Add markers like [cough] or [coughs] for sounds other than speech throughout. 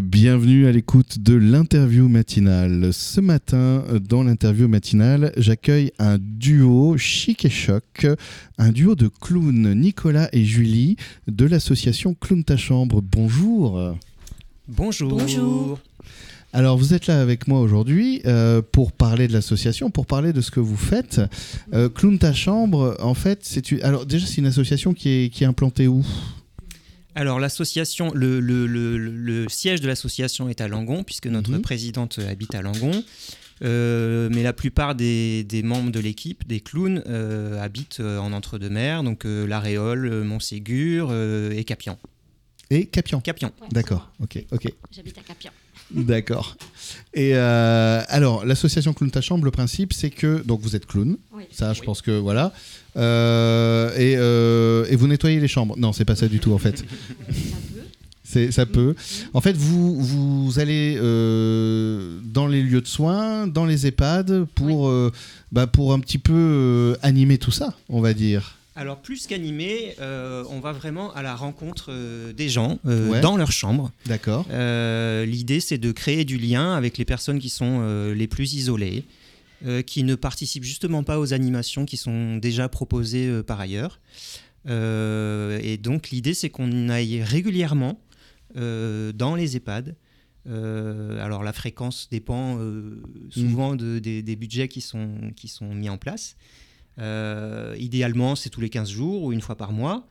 Bienvenue à l'écoute de l'interview matinale. Ce matin, dans l'interview matinale, j'accueille un duo chic et choc, un duo de clowns, Nicolas et Julie, de l'association Clown ta chambre. Bonjour. Bonjour. Bonjour. Alors vous êtes là avec moi aujourd'hui euh, pour parler de l'association, pour parler de ce que vous faites. Euh, Clown ta chambre, en fait, c'est une... alors déjà c'est une association qui est, qui est implantée où? Alors l'association, le, le- le- le siège de l'association est à Langon, puisque notre Mhm. présidente habite à Langon. Euh, mais la plupart des, des membres de l'équipe, des clowns, euh, habitent euh, en entre-deux-mers, donc euh, La Réole, euh, Montségur euh, et Capian. Et Capian. Capian. D'accord, ok, ok. J'habite à Capian. [laughs] D'accord. Et euh, alors, l'association Clown ta chambre, le principe, c'est que donc vous êtes clown. Ça, je Oui. pense que voilà. Euh, et, euh, et vous nettoyez les chambres. Non, c'est pas ça du tout en fait. Ça peut. Ça peut. En fait, vous vous allez euh, dans les lieux de soins, dans les EHPAD pour bah, pour un petit peu animer tout ça, on va dire. Alors plus qu'animé, euh, on va vraiment à la rencontre euh, des gens euh, Ouais. dans leur chambre. D'accord. L'idée, c'est de créer du lien avec les personnes qui sont les plus isolées, euh, qui ne participent justement pas aux animations qui sont déjà proposées euh, par ailleurs. Euh, et donc, l'idée, c'est qu'on aille régulièrement dans les EHPAD. Alors, la fréquence dépend euh, souvent de- des, des budgets qui sont, qui sont mis en place. Idéalement, c'est tous les 15 jours ou une fois par mois.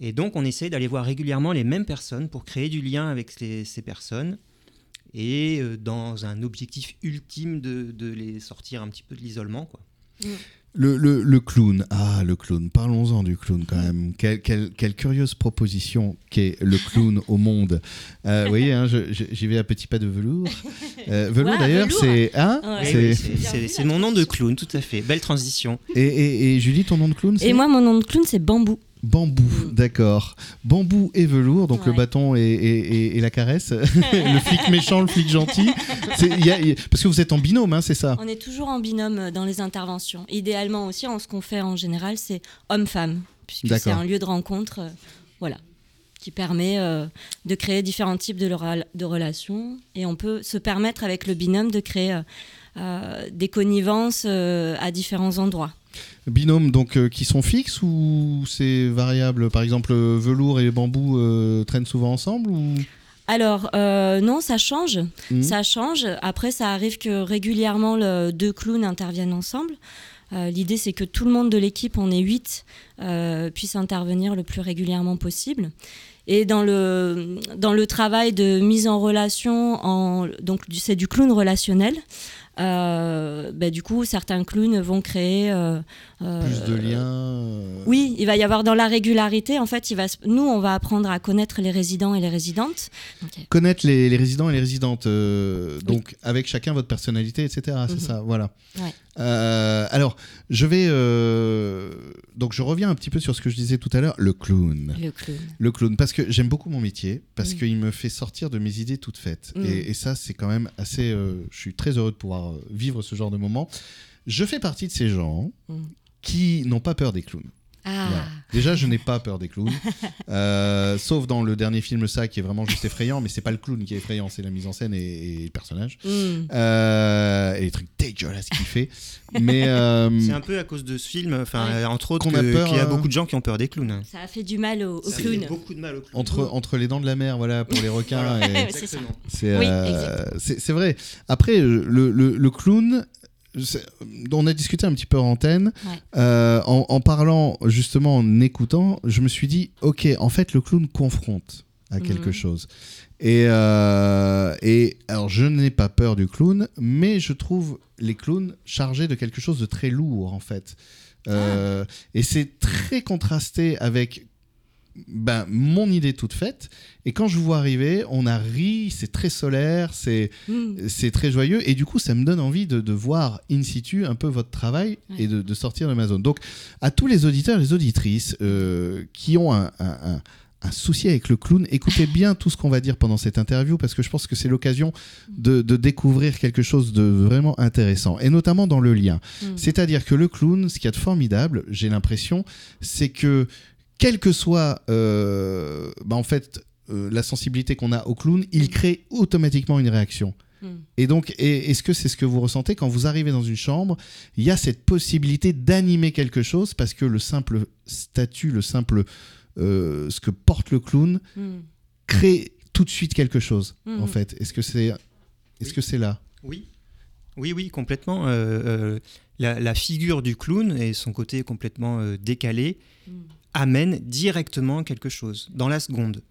Et donc, on essaie d'aller voir régulièrement les mêmes personnes pour créer du lien avec les- ces personnes et euh, dans un objectif ultime de, de les sortir un petit peu de l'isolement. quoi. Le, le, le clown, ah le clown, parlons-en du clown quand même. Quelle, quelle, quelle curieuse proposition qu'est le clown au monde. Euh, vous voyez, hein, je- je- j'y vais à petits pas de velours. Euh, [laughs] velours Ouais, d'ailleurs, velours. c'est... Hein Ouais. C'est- oui, c'est- Bien c'est vu, c'est la mon nom de transition. clown, tout à fait. Belle transition. et, et, et Julie, ton nom de clown, c'est? Et moi, mon nom de clown, c'est Bambou. Bambou, d'accord. Bambou et velours, donc le bâton et, et- et- et la caresse. [laughs] le flic [laughs] méchant, le flic gentil. C'est- il y a- il y a- parce que vous êtes en binôme, hein, c'est ça On est toujours en binôme euh, dans les interventions. Idéalement aussi, en ce qu'on fait en général, c'est homme-femme, puisque c'est un lieu de rencontre, euh, voilà, qui permet euh, de créer différents types de, rela- de relations. Et on peut se permettre avec le binôme de créer euh, des connivences à différents endroits. Binôme, donc euh, qui sont fixes ou c'est variable? Par exemple, euh, velours et bambou euh, traînent souvent ensemble ou... Alors, euh, non, ça change. Mhm. Ça change. Après, ça arrive que régulièrement, le, deux clowns interviennent ensemble. L'idée, c'est que tout le monde de l'équipe, on est huit, puisse intervenir le plus régulièrement possible. Et dans le, dans le travail de mise en relation, en, donc c'est du clown relationnel. Euh, bah, du coup, certains clowns vont créer euh, euh, Plus de liens euh, oui, il va y avoir dans la régularité, en fait, il va, nous, on va apprendre à connaître les résidents et les résidentes. Connaître les, les résidents et les résidentes, euh, donc avec chacun votre personnalité, etc. C'est Mhm. ça, voilà. Ouais. Euh, alors, je vais... euh, donc je reviens un petit peu sur ce que je disais tout à l'heure, le clown. Le clown. Le clown, parce que j'aime beaucoup mon métier, parce Mm. qu'il me fait sortir de mes idées toutes faites. Mm. Et, et ça, c'est quand même assez... euh, je suis très heureux de pouvoir euh, vivre ce genre de moment. Je fais partie de ces gens Mm. qui n'ont pas peur des clowns. Ah, Voilà. Déjà, je n'ai pas peur des clowns, [laughs] Euh, sauf dans le dernier film ça qui est vraiment juste effrayant, mais c'est pas le clown qui est effrayant, c'est la mise en scène et, et le personnage Hmm. Euh, et les trucs dégueulasses qu'il fait. Mais [laughs] euh, C'est un peu à cause de ce film, enfin, Ouais. entre autres, Qu'on a que- peur, qu'il y a beaucoup de gens qui ont peur des clowns. ça a fait du mal au, au Ça clown. fait beaucoup de mal aux clowns. entre entre les dents de la mer, voilà, pour les requins. [laughs] C'est Oui, vrai. Après, le, le, le clown, on a discuté un petit peu en antenne. Ouais. Euh, en, en parlant, justement, en écoutant, je me suis dit, ok, en fait, le clown confronte à quelque Mhm. chose. Et, euh, et alors, je n'ai pas peur du clown, mais je trouve les clowns chargés de quelque chose de très lourd, en fait. Euh, Et c'est très contrasté avec ben, mon idée toute faite. Et quand je vous vois arriver, on a ri, c'est très solaire, c'est c'est très joyeux. Et du coup, ça me donne envie de, de voir in situ un peu votre travail Ouais. et de, de sortir de ma zone. Donc, à tous les auditeurs et les auditrices euh, qui ont un, un- un- un souci avec le clown, écoutez bien tout ce qu'on va dire pendant cette interview parce que je pense que c'est l'occasion de, de découvrir quelque chose de vraiment intéressant et notamment dans le lien. Hmm. C'est-à-dire que le clown, ce qu'il y a de formidable, j'ai l'impression, c'est que quel que soit, euh, bah, en fait, euh, la sensibilité qu'on a au clown, il crée automatiquement une réaction. Mm. Et donc, est-ce que c'est ce que vous ressentez quand vous arrivez dans une chambre Il y a cette possibilité d'animer quelque chose parce que le simple statut, le simple euh, ce que porte le clown Mm. crée tout de suite quelque chose. En fait, est-ce que c'est, est-ce que c'est là? Oui, oui, oui, complètement. Euh, euh, la, la figure du clown et son côté complètement euh, décalé Mm. Amène directement quelque chose dans la seconde.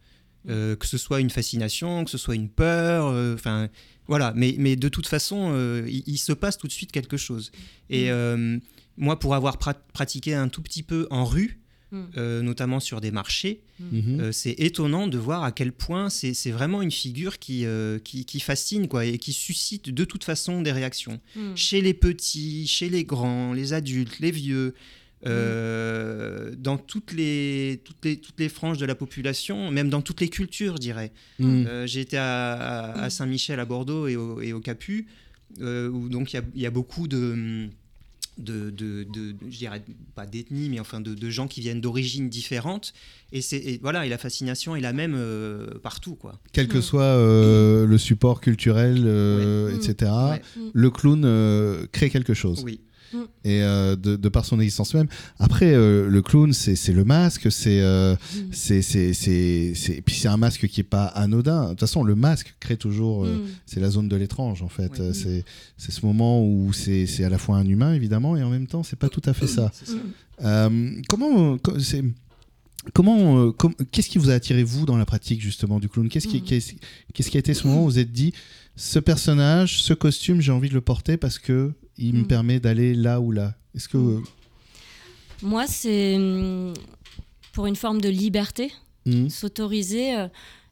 Euh, que ce soit une fascination, que ce soit une peur, euh, enfin voilà. Mais, mais de toute façon, euh, il, il se passe tout de suite quelque chose. Et euh, moi, pour avoir prat- pratiqué un tout petit peu en rue, Mm. euh, notamment sur des marchés, Mhm. euh, c'est étonnant de voir à quel point c'est c'est vraiment une figure qui, euh, qui, qui fascine quoi, et qui suscite de toute façon des réactions. Mm. Chez les petits, chez les grands, les adultes, les vieux, euh, dans toutes les, toutes, les, toutes les franges de la population, même dans toutes les cultures, je dirais. Mhm. Euh, J'ai été à, à- à Saint-Michel, à Bordeaux et au, et au Capu, euh, où donc il y a, il y a beaucoup de, de, de, de- je dirais pas d'ethnie, mais enfin de, de gens qui viennent d'origines différentes. Et, c'est, et voilà, et la fascination est la même euh, partout, quoi. Quel que Mhm. soit euh, le support culturel, euh, Ouais. etc. Ouais. Le clown euh, crée quelque chose. Oui. Et euh, de, de par son existence même. Après, euh, le clown, c'est le masque, c'est euh, Mm. c'est puis c'est un masque qui est pas anodin. De toute façon, le masque crée toujours. euh, Mm. C'est la zone de l'étrange en fait. Oui. C'est c'est ce moment où c'est à la fois un humain évidemment et en même temps c'est pas tout à fait ça. Comment c'est Comment, euh, qu'est-ce qui vous a attiré vous dans la pratique justement du clown? Qu'est-ce qui, qu'est-ce qu'est-ce qui a été ce moment où vous êtes dit ce personnage, ce costume, j'ai envie de le porter parce que il me Mhm. permet d'aller là ou là? Est-ce que Mhm. Moi, c'est pour une forme de liberté, s'autoriser. euh,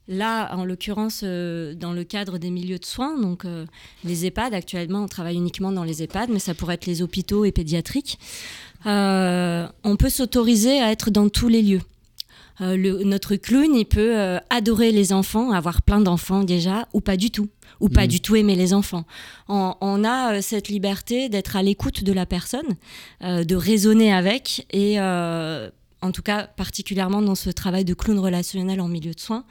Là, en l'occurrence, euh, dans le cadre des milieux de soins, donc les EHPAD, actuellement, on travaille uniquement dans les EHPAD, mais ça pourrait être les hôpitaux et pédiatriques. On peut s'autoriser à être dans tous les lieux. Euh, le- notre clown, il peut euh, adorer les enfants, avoir plein d'enfants déjà, ou pas du tout, ou pas Mhm. du tout aimer les enfants. On, on a euh, cette liberté d'être à l'écoute de la personne, euh, de raisonner avec, et euh, en tout cas particulièrement dans ce travail de clown relationnel en milieu de soins.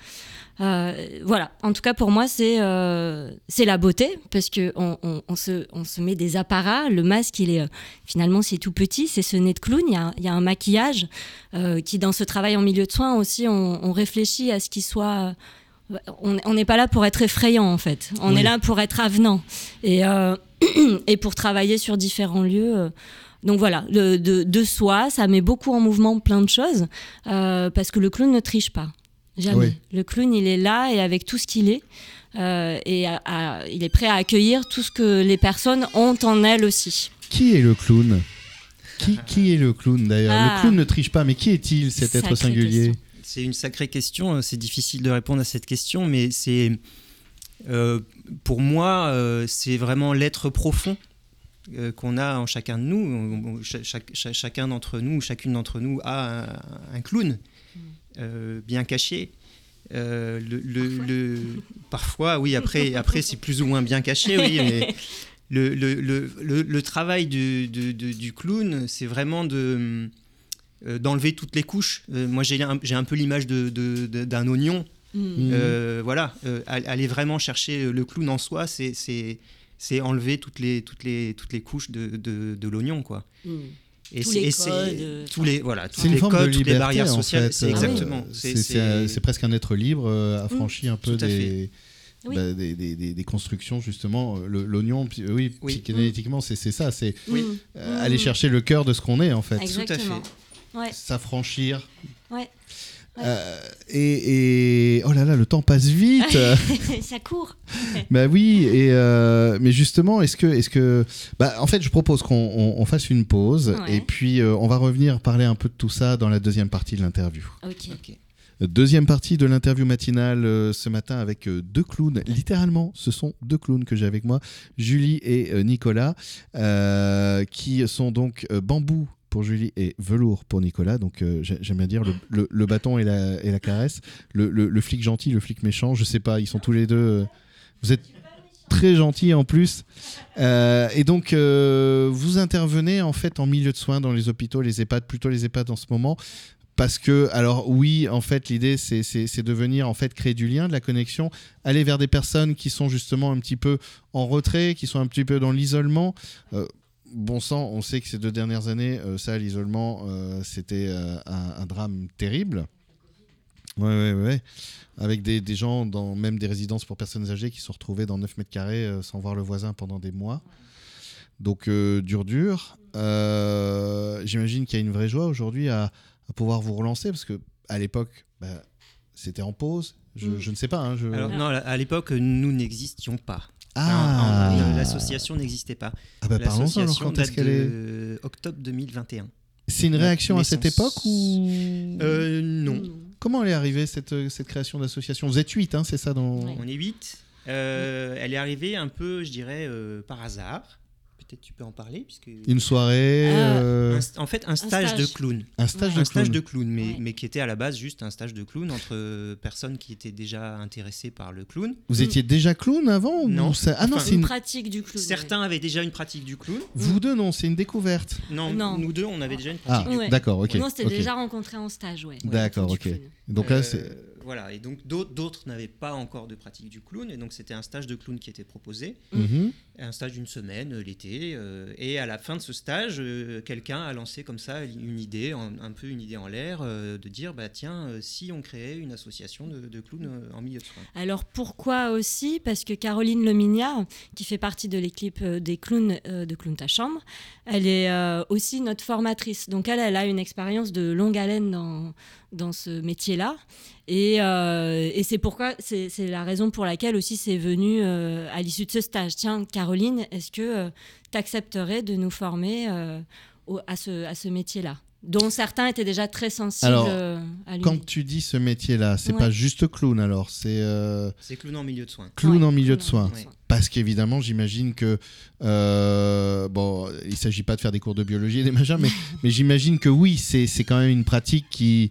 Euh, voilà, en tout cas pour moi c'est euh, la beauté parce que on, se, on se met des apparats, le masque il est euh, finalement c'est tout petit, c'est ce nez de clown, il y a, il y a un maquillage qui dans ce travail en milieu de soins aussi on, réfléchit à ce qu'il soit on n'est pas là pour être effrayant en fait, on Oui. est là pour être avenant et, euh, [clears throat] et pour travailler sur différents lieux. euh, donc voilà, le- de, de soi, ça met beaucoup en mouvement plein de choses, euh, parce que le clown ne triche pas. Jamais. Oui. Le clown, il est là et avec tout ce qu'il est, euh, et à- à- il est prêt à accueillir tout ce que les personnes ont en elles aussi. Qui est le clown? Qui, [laughs] qui est le clown d'ailleurs? Ah. Le clown ne triche pas, mais qui est-il cet être singulier? question. C'est une sacrée question, euh, c'est difficile de répondre à cette question, mais c'est euh, pour moi, euh, c'est vraiment l'être profond euh, qu'on a en chacun de nous. Cha- cha- chacun d'entre nous, chacune d'entre nous a un, un clown euh, bien caché. Le, le- le- parfois, oui, après, après c'est plus ou moins bien caché, oui, mais le, travail du, du- du- du clown, c'est vraiment de d'enlever toutes les couches. Euh, moi, j'ai un, un peu l'image de- de- de- d'un oignon. Mm. Mhm. Euh, voilà, euh, all- aller vraiment chercher le clown en soi, c'est enlever toutes les toutes les toutes les couches de, de, de l'oignon, quoi. Mm. Et Tous c'est- les codes, euh, tous les voilà, tous les forme codes, de toutes liberté les barrières en sociales, fait. c'est Euh, exactement. C'est- presque un être libre, euh, affranchi un peu Tout à des, Oui. bah, des, des- des- des constructions justement. Euh, L'oignon, euh, oui, Oui. psychanalytiquement, c'est c'est ça, c'est Oui. Euh, Mm. aller chercher le cœur de ce qu'on est en fait, Exactement. Ouais. s'affranchir. Ouais. Euh, et, et- oh là là, le temps passe vite. [laughs] ça court. [laughs] bah oui, et euh, mais justement, est-ce que, est-ce que, bah en fait, je propose qu'on on- on fasse une pause Ouais. et puis euh, on va revenir parler un peu de tout ça dans la deuxième partie de l'interview. Ok. Ok. Deuxième partie de l'interview matinale euh, ce matin avec euh, deux clowns. Littéralement, ce sont deux clowns que j'ai avec moi, Julie et euh, Nicolas, euh, qui sont donc euh, bambou pour Julie et velours pour Nicolas. Donc euh, j'ai- j'aime bien dire le, le- bâton et la, et la caresse. Le, le- flic gentil, le flic méchant, je sais pas, ils sont tous les deux. euh, vous êtes très gentils en plus. Euh, et donc, vous intervenez en fait en milieu de soins dans les hôpitaux, les EHPAD, plutôt les EHPAD en ce moment parce que, alors oui, en fait, l'idée, c'est de venir en fait créer du lien, de la connexion, aller vers des personnes qui sont justement un petit peu en retrait, qui sont un petit peu dans l'isolement. Bon sang, on sait que ces deux dernières années, euh, ça, l'isolement, euh, c'était euh, un, un drame terrible. Ouais, ouais, ouais, ouais. Avec des, des gens, dans même des résidences pour personnes âgées, qui se sont retrouvés dans 9 mètres carrés euh, sans voir le voisin pendant des mois. Donc, euh, dur, dur. Euh, J'imagine qu'il y a une vraie joie aujourd'hui à, à pouvoir vous relancer, parce que à l'époque, bah, c'était en pause. Je, Mm. je ne sais pas. hein, je... Alors, non, à l'époque, nous n'existions pas. Ah, Enfin, L'association n'existait pas. ah bah. L'association Quand est-ce date qu'elle est de octobre 2021. C'est une réaction à cette époque ou Euh, non. Comment elle est arrivée cette, euh, cette création d'association? Vous êtes 8, hein, c'est ça dans... On est 8. elle est arrivée un peu, je dirais, euh, par hasard. Peut-être tu peux en parler. Puisque... Une soirée, Ah, euh, Un en fait, un stage, stage. de clown. un stage Ouais. de un stage clown. de clown, mais, Ouais. mais qui était à la base juste un stage de clown entre euh, personnes qui étaient déjà intéressées par le clown. Vous étiez déjà clown avant ou Non. ça- Ah non, Enfin, c'est Une pratique du clown. Certains avaient déjà une pratique du clown. Vous deux, non, c'est une découverte. Non, Non. nous deux, on avait déjà une Ah, pratique. Ouais. d'accord, ok. Non, c'était ok. déjà rencontré en stage, ouais. D'accord, Du ok. Donc là, Euh, c'est... Voilà, et donc d'autres n'avaient pas encore de pratique du clown, et donc c'était un stage de clown qui était proposé, Mhm. un stage d'une semaine euh, l'été, euh, et à la fin de ce stage, euh, quelqu'un a lancé comme ça une idée, un, un peu une idée en l'air, euh, de dire bah tiens, si on créait une association de, de clowns en milieu de soins. Alors pourquoi aussi? Parce que Caroline Lemignard, qui fait partie de l'équipe des clowns euh, de Clown ta chambre, elle est euh, aussi notre formatrice. Donc elle, elle a une expérience de longue haleine dans, dans ce métier-là. Et, euh, et c'est pourquoi, c'est c'est la raison pour laquelle aussi c'est venu euh, à l'issue de ce stage. Tiens, Caroline, est-ce que tu accepterais de nous former euh, au- à ce, à ce métier-là? Dont certains étaient déjà très sensibles Alors, euh, à lui. Quand tu dis ce métier-là, c'est Ouais. pas juste clown alors, c'est euh, C'est clown en milieu de soins. clown Ouais, en milieu de clown soins. Ouais. Parce qu'évidemment, j'imagine que euh, bon, il s'agit pas de faire des cours de biologie et des machins, mais, [laughs] mais j'imagine que oui, c'est c'est quand même une pratique qui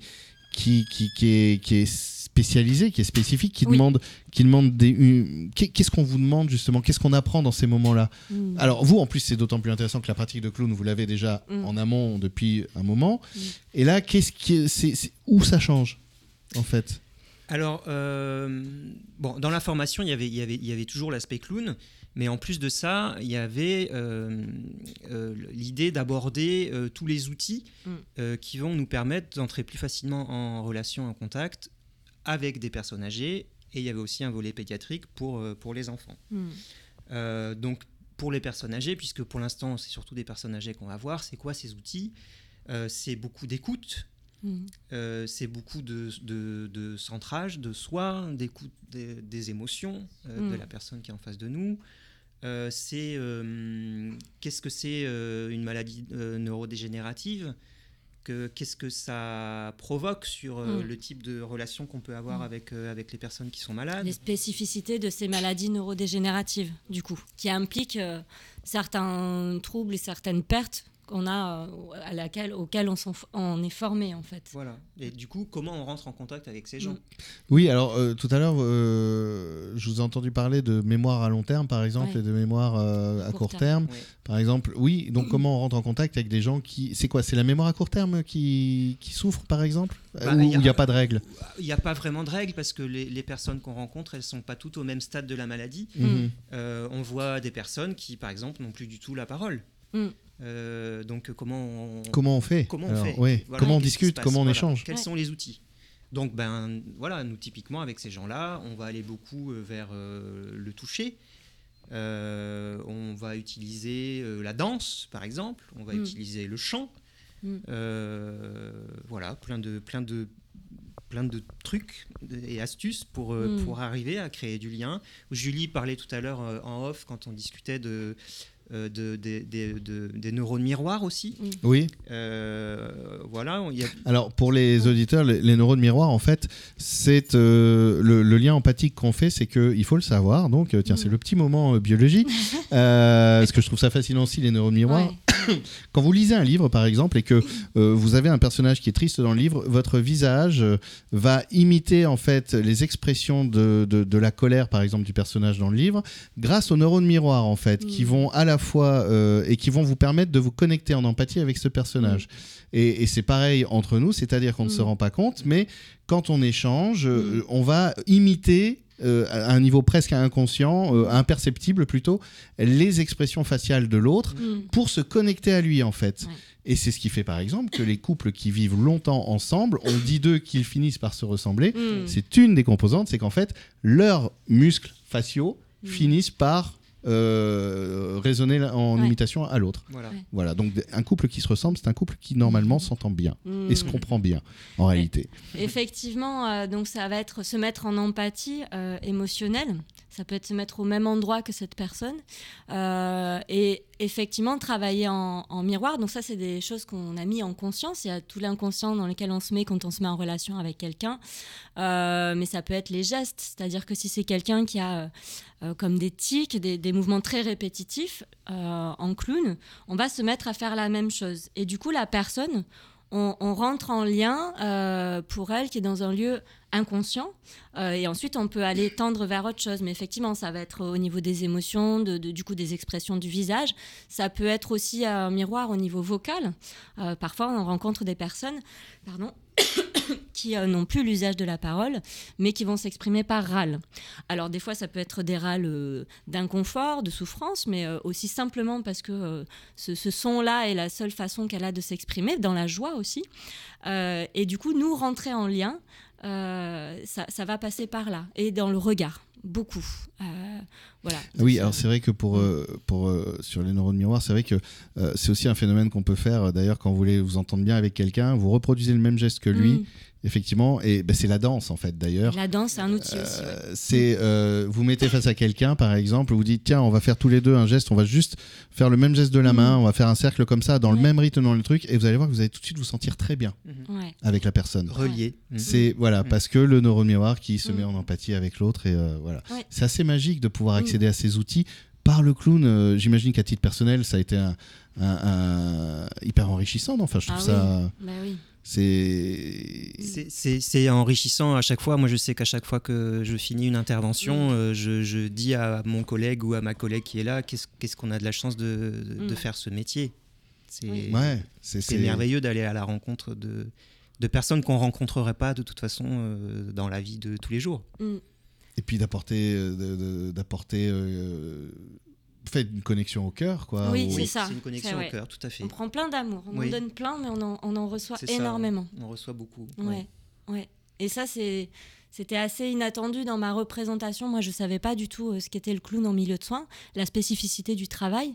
qui, qui, qui est, qui est spécialisée, qui est spécifique, qui Oui. demande qui demande des qu'est-ce qu'on vous demande justement, qu'est-ce qu'on apprend dans ces moments-là? Mm. Alors vous, en plus, c'est d'autant plus intéressant que la pratique de clown, vous l'avez déjà Mm. en amont depuis un moment. Mm. Et là, qu'est-ce qui, c'est, c'est- où ça change en fait? Alors, euh, bon, dans la formation, il y avait, il y avait, il y avait toujours l'aspect clown, mais en plus de ça, il y avait euh, euh, l'idée d'aborder euh, tous les outils Mm. qui vont nous permettre d'entrer plus facilement en relation, en contact avec des personnes âgées. Et il y avait aussi un volet pédiatrique pour, pour les enfants. Mm. Donc, pour les personnes âgées, puisque pour l'instant, c'est surtout des personnes âgées qu'on va voir, c'est quoi ces outils? C'est beaucoup d'écoute, Mm. euh, c'est beaucoup de, de, de centrage de soi, d'écoute des, des émotions euh, Mm. de la personne qui est en face de nous. Euh, c'est qu'est-ce que c'est une maladie neurodégénérative? Que, Qu'est-ce que ça provoque sur Mm. le type de relation qu'on peut avoir Mm. avec, avec les personnes qui sont malades? Les spécificités de ces maladies neurodégénératives, du coup, qui impliquent certains troubles et certaines pertes qu'on a, euh, à laquelle, auxquelles on, s'en- on est formé, en fait. Voilà. Et du coup, comment on rentre en contact avec ces gens? Mm. Oui, alors euh, tout à l'heure, euh, je vous ai entendu parler de mémoire à long terme, par exemple, Ouais. et de mémoire euh, à Court court terme. terme, Ouais. par exemple. Oui, donc comment on rentre en contact avec des gens qui... C'est quoi C'est la mémoire à court terme qui, qui souffre, par exemple? Bah, Ou il y il a- n'y a pas de règle Il n'y a pas vraiment de règle parce que les, les personnes qu'on rencontre, elles sont pas toutes au même stade de la maladie. Euh, on voit des personnes qui, par exemple, n'ont plus du tout la parole. Mm. Euh, donc, comment on, Comment on fait comment on Alors, fait ouais, Voilà, Comment on discute passe Comment on Voilà. échange Quels Ouais. sont les outils Donc, ben, voilà, nous, typiquement, avec ces gens-là, on va aller beaucoup euh, vers euh, le toucher. Euh, on va utiliser euh, la danse, par exemple. On va Mm. utiliser le chant. Mm. Euh, voilà, plein de, plein de, plein de trucs et astuces pour, euh, Mm. pour arriver à créer du lien. Julie parlait tout à l'heure en off quand on discutait de, euh, de- des- des- de- des neurones miroirs aussi. Oui. Euh, voilà, il y a, Alors pour les auditeurs, les, les neurones miroirs, en fait, c'est euh, le, le lien empathique qu'on fait, c'est que il faut le savoir. Donc euh, tiens, Mm. c'est le petit moment euh, biologie. [laughs] Euh, parce que je trouve ça fascinant aussi les neurones miroirs. Ouais. [coughs] Quand vous lisez un livre, par exemple, et que euh, vous avez un personnage qui est triste dans le livre, votre visage va imiter en fait les expressions de, de, de la colère, par exemple, du personnage dans le livre, grâce aux neurones miroirs, en fait, qui Mm. vont à la fois euh, et qui vont vous permettre de vous connecter en empathie avec ce personnage. Et, et c'est pareil entre nous, c'est-à-dire qu'on ne se Mm. rend pas compte, mais quand on échange, euh, Mm. on va imiter. euh, à un niveau presque inconscient, euh, imperceptible plutôt, les expressions faciales de l'autre Mm. pour se connecter à lui en fait. Ouais. Et c'est ce qui fait par exemple que les couples qui vivent longtemps ensemble, on dit d'eux qu'ils finissent par se ressembler. Mm. C'est une des composantes, c'est qu'en fait, leurs muscles faciaux Mm. finissent par euh, résonner en Ouais. imitation à l'autre. Voilà. Ouais. Voilà, donc un couple qui se ressemble, c'est un couple qui normalement s'entend bien et se comprend bien en réalité. Effectivement, euh, donc ça va être se mettre en empathie euh, émotionnelle. Ça peut être se mettre au même endroit que cette personne. Euh, et effectivement, travailler en, miroir. Donc ça, c'est des choses qu'on a mis en conscience. Il y a tout l'inconscient dans lequel on se met quand on se met en relation avec quelqu'un. Euh, mais ça peut être les gestes. C'est-à-dire que si c'est quelqu'un qui a euh, comme des tics, des, mouvements très répétitifs en clown, on va se mettre à faire la même chose. Et du coup, la personne, on, rentre en lien pour elle qui est dans un lieu inconscient euh, et ensuite on peut aller tendre vers autre chose. Mais effectivement ça va être au niveau des émotions de, du coup des expressions du visage. Ça peut être aussi un miroir au niveau vocal. Euh, parfois on rencontre des personnes pardon [coughs] qui euh, n'ont plus l'usage de la parole mais qui vont s'exprimer par râle alors des fois ça peut être des râles euh, d'inconfort de souffrance mais euh, aussi simplement parce que ce, son-là est la seule façon qu'elle a de s'exprimer, dans la joie aussi. Et du coup, nous rentrer en lien, ça va passer par là. Et dans le regard, beaucoup. Euh, voilà. Oui, alors c'est vrai que pour, Mm. euh, pour, euh, sur les neurones miroirs, c'est vrai que euh, c'est aussi un phénomène qu'on peut faire. D'ailleurs, quand vous voulez vous entendre bien avec quelqu'un, vous reproduisez le même geste que lui, Mm. effectivement, et ben, c'est la danse en fait d'ailleurs. La danse, c'est un outil aussi. ouais. C'est euh, vous mettez face à quelqu'un par exemple vous dites tiens on va faire tous les deux un geste on va juste faire le même geste de la main on va faire un cercle comme ça dans le même rythme dans le truc et vous allez voir que vous allez tout de suite vous sentir très bien Ouais. avec la personne Relié. Mm. c'est voilà Mhm. parce que le neurone miroir qui se met en empathie avec l'autre et euh, voilà Ouais. c'est assez magique de pouvoir Mhm. accéder à ces outils par le clown euh, j'imagine qu'à titre personnel ça a été un, un- un- hyper enrichissant non? Enfin je trouve Ah ça Bah oui. c'est enrichissant à chaque fois. Moi, je sais qu'à chaque fois que je finis une intervention, Mm. euh, je, je dis à mon collègue ou à ma collègue qui est là, qu'est-ce qu'est-ce qu'on a de la chance de, de- de Mm. faire ce métier? C'est ouais merveilleux d'aller à la rencontre de, de personnes qu'on rencontrerait pas de toute façon euh, dans la vie de tous les jours. Mm. Et puis d'apporter euh, d'apporter euh, fait une connexion au cœur quoi Oui, c'est ça. C'est une connexion au cœur, tout à fait. On prend plein d'amour. On Oui. en donne plein, mais on en, on en reçoit ça. énormément. On reçoit beaucoup. Ouais, ouais. Et ça, c'est, c'était assez inattendu dans ma représentation. Moi, je savais pas du tout euh, ce qu'était le clown en milieu de soins, la spécificité du travail.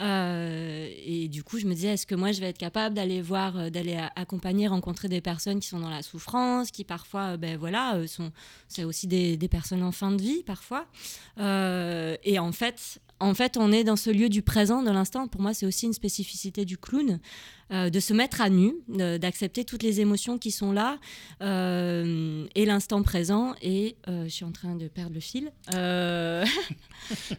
Euh, et du coup, je me disais, est-ce que moi, je vais être capable d'aller voir, euh, d'aller accompagner, rencontrer des personnes qui sont dans la souffrance, qui parfois, ben voilà, sont, c'est aussi des, personnes en fin de vie parfois. Et en fait, en fait, on est dans ce lieu du présent, de l'instant. Pour moi, c'est aussi une spécificité du clown, euh, de se mettre à nu, d'accepter toutes les émotions qui sont là, euh, et l'instant présent. Et euh, je suis en train de perdre le fil. [laughs]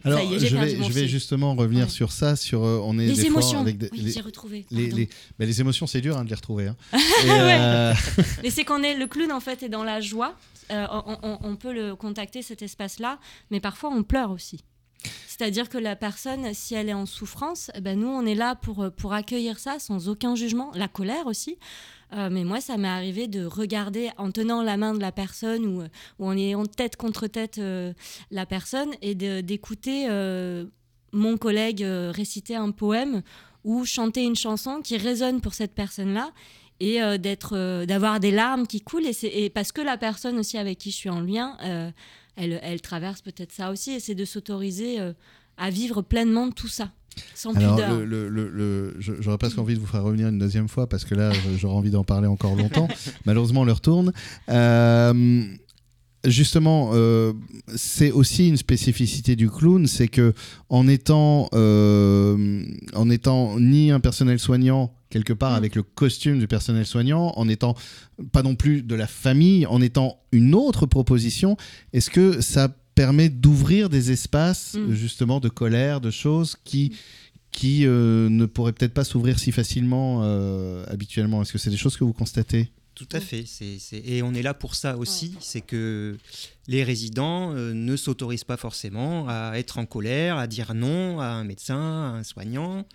Alors y est, j'ai je vais je justement revenir Ouais. sur ça sur on est les des fois émotions. avec des- oui, les, j'ai retrouvé. les, pardon. les- les émotions c'est dur hein, de les retrouver hein. [laughs] Et, Mais c'est qu'on est le clown en fait est dans la joie. On, on- on peut le contacter cet espace-là, mais parfois on pleure aussi. C'est-à-dire que la personne, si elle est en souffrance, eh ben nous on est là pour pour accueillir ça sans aucun jugement. La colère aussi. Euh, mais moi, ça m'est arrivé de regarder en tenant la main de la personne ou, ou en ayant tête contre tête euh, la personne et d'écouter euh, mon collègue euh, réciter un poème ou chanter une chanson qui résonne pour cette personne-là et euh, euh, d'avoir des larmes qui coulent. Et, et parce que la personne aussi avec qui je suis en lien, euh, elle, elle traverse peut-être ça aussi, et c'est de s'autoriser euh, à vivre pleinement tout ça, sans alors pudeur. le, le- le- le- j'aurais presque envie de vous faire revenir une deuxième fois parce que là j'aurais envie d'en parler encore longtemps [laughs] malheureusement l'heure tourne Euh, Justement, euh, c'est aussi une spécificité du clown, c'est que en étant, euh, en étant ni un personnel soignant quelque part Mm. avec le costume du personnel soignant, en étant pas non plus de la famille, en étant une autre proposition, est-ce que ça permet d'ouvrir des espaces Mm. justement de colère, de choses qui qui euh, ne pourraient peut-être pas s'ouvrir si facilement habituellement? Est-ce que c'est des choses que vous constatez? Tout à fait. C'est, c'est- Et on est là pour ça aussi. C'est que les résidents euh, ne s'autorisent pas forcément à être en colère, à dire non à un médecin, à un soignant,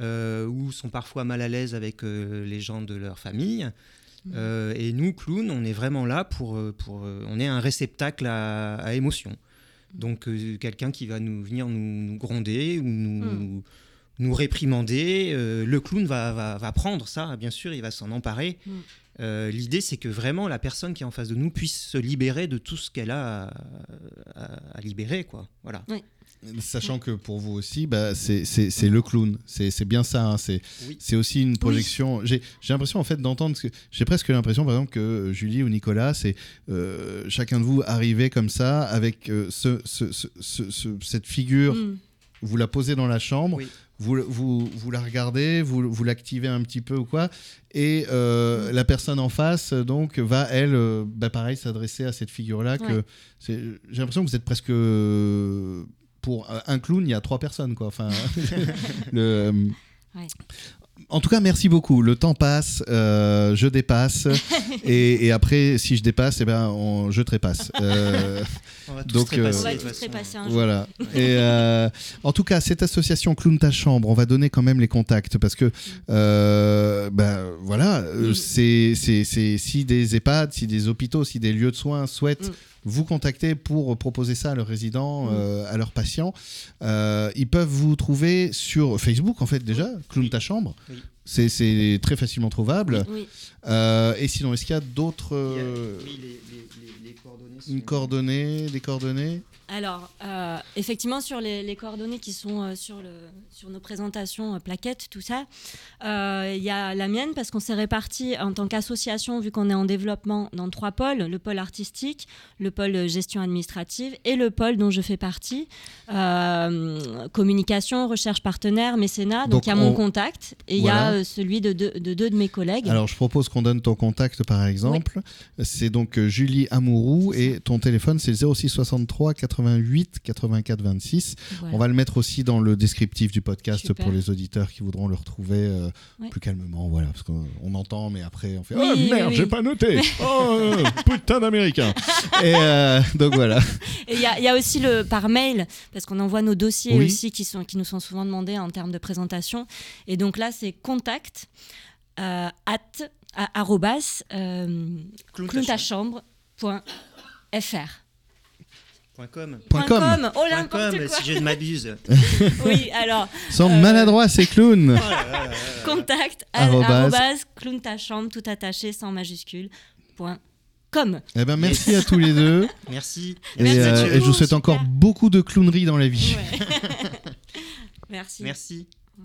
euh, ou sont parfois mal à l'aise avec euh, les gens de leur famille. Euh, et nous, clowns, on est vraiment là pour. pour on est un réceptacle à, à émotion. Donc, euh, quelqu'un qui va nous venir nous, nous gronder ou nous, Mm. Nous réprimander, euh, le clown va, va, va prendre ça, bien sûr, il va s'en emparer. Mm. Euh, L'idée, c'est que vraiment la personne qui est en face de nous puisse se libérer de tout ce qu'elle a à, à- à libérer. Quoi. Voilà. Sachant que pour vous aussi, bah, c'est c'est- c'est le clown. C'est c'est bien ça. hein. C'est Oui. aussi une projection. J'ai j'ai l'impression en fait d'entendre. J'ai presque l'impression par exemple que Julie ou Nicolas, c'est euh, chacun de vous arrivait comme ça avec euh, ce, ce- ce- ce- ce- cette figure. Mm. Vous la posez dans la chambre. Oui. Vous, vous, vous la regardez, vous, vous l'activez un petit peu ou quoi, et euh, la personne en face donc va elle, euh, bah, pareil, s'adresser à cette figure-là. que Ouais. c'est- J'ai l'impression que vous êtes presque euh, pour un clown, il y a trois personnes quoi. Enfin, [laughs] le, Ouais. En tout cas, merci beaucoup. Le temps passe, euh, je dépasse, [laughs] et, et après, si je dépasse, eh ben, on- je trépasse. Euh, [laughs] On va tous Donc, trépasser, euh, On va de toute tous façon. trépasser un jour. voilà. Et euh, en tout cas, cette association Clown ta chambre, on va donner quand même les contacts parce que euh, ben voilà, c'est c'est c'est si des EHPAD, si des hôpitaux, si des lieux de soins souhaitent Mm. Vous contacter pour proposer ça à leurs résidents, Mm. euh, à leurs patients, euh, ils peuvent vous trouver sur Facebook en fait déjà, Clown Oui. ta chambre. Oui. C'est- C'est très facilement trouvable. Oui. Euh, et sinon, est-ce qu'il y a d'autres Il y a- euh, oui, les, les- les- les coordonnées sont- une coordonnée, des coordonnées? Alors, euh, effectivement, sur les, les coordonnées qui sont euh, sur, le, sur nos présentations, euh, plaquettes, tout ça, euh, il y a la mienne parce qu'on s'est répartis en tant qu'association, vu qu'on est en développement, dans trois pôles le pôle artistique, le pôle gestion administrative et le pôle dont je fais partie, euh, communication, recherche partenaire, mécénat. Donc, il y a mon on- contact et il Voilà. y a euh, celui de deux de, deux de mes collègues. Alors, je propose qu'on donne ton contact, par exemple. C'est donc euh, Julie Amourou et ton téléphone, c'est le 06 63 88 84 26. Voilà. On va le mettre aussi dans le descriptif du podcast Super. pour les auditeurs qui voudront le retrouver euh, Ouais. plus calmement. Voilà, parce qu'on on entend, mais après, on fait Oui, Oh oui, merde, oui. j'ai pas noté [laughs] Oh, euh, putain d'américain Et donc voilà. Et il y, a- il y a aussi le par mail, parce qu'on envoie nos dossiers aussi qui, sont, qui nous sont souvent demandés en termes de présentation. Et donc là, c'est contact euh, at à- arrobas euh, Clown ta clowntachambre.fr. Point com. Point com. Oh, Point n'importe com, quoi. si je ne m'abuse. [laughs] Oui, alors, Sont Euh, maladroits ces clowns Oh là là là là. contact à- [laughs] Arrobas. arrobas clowntachambre, tout attaché, sans majuscule, point com. Eh ben, merci à tous les deux. [laughs] Merci. Et, Merci euh, et je vous souhaite super. encore beaucoup de clownerie dans la vie. Ouais. Merci. Merci.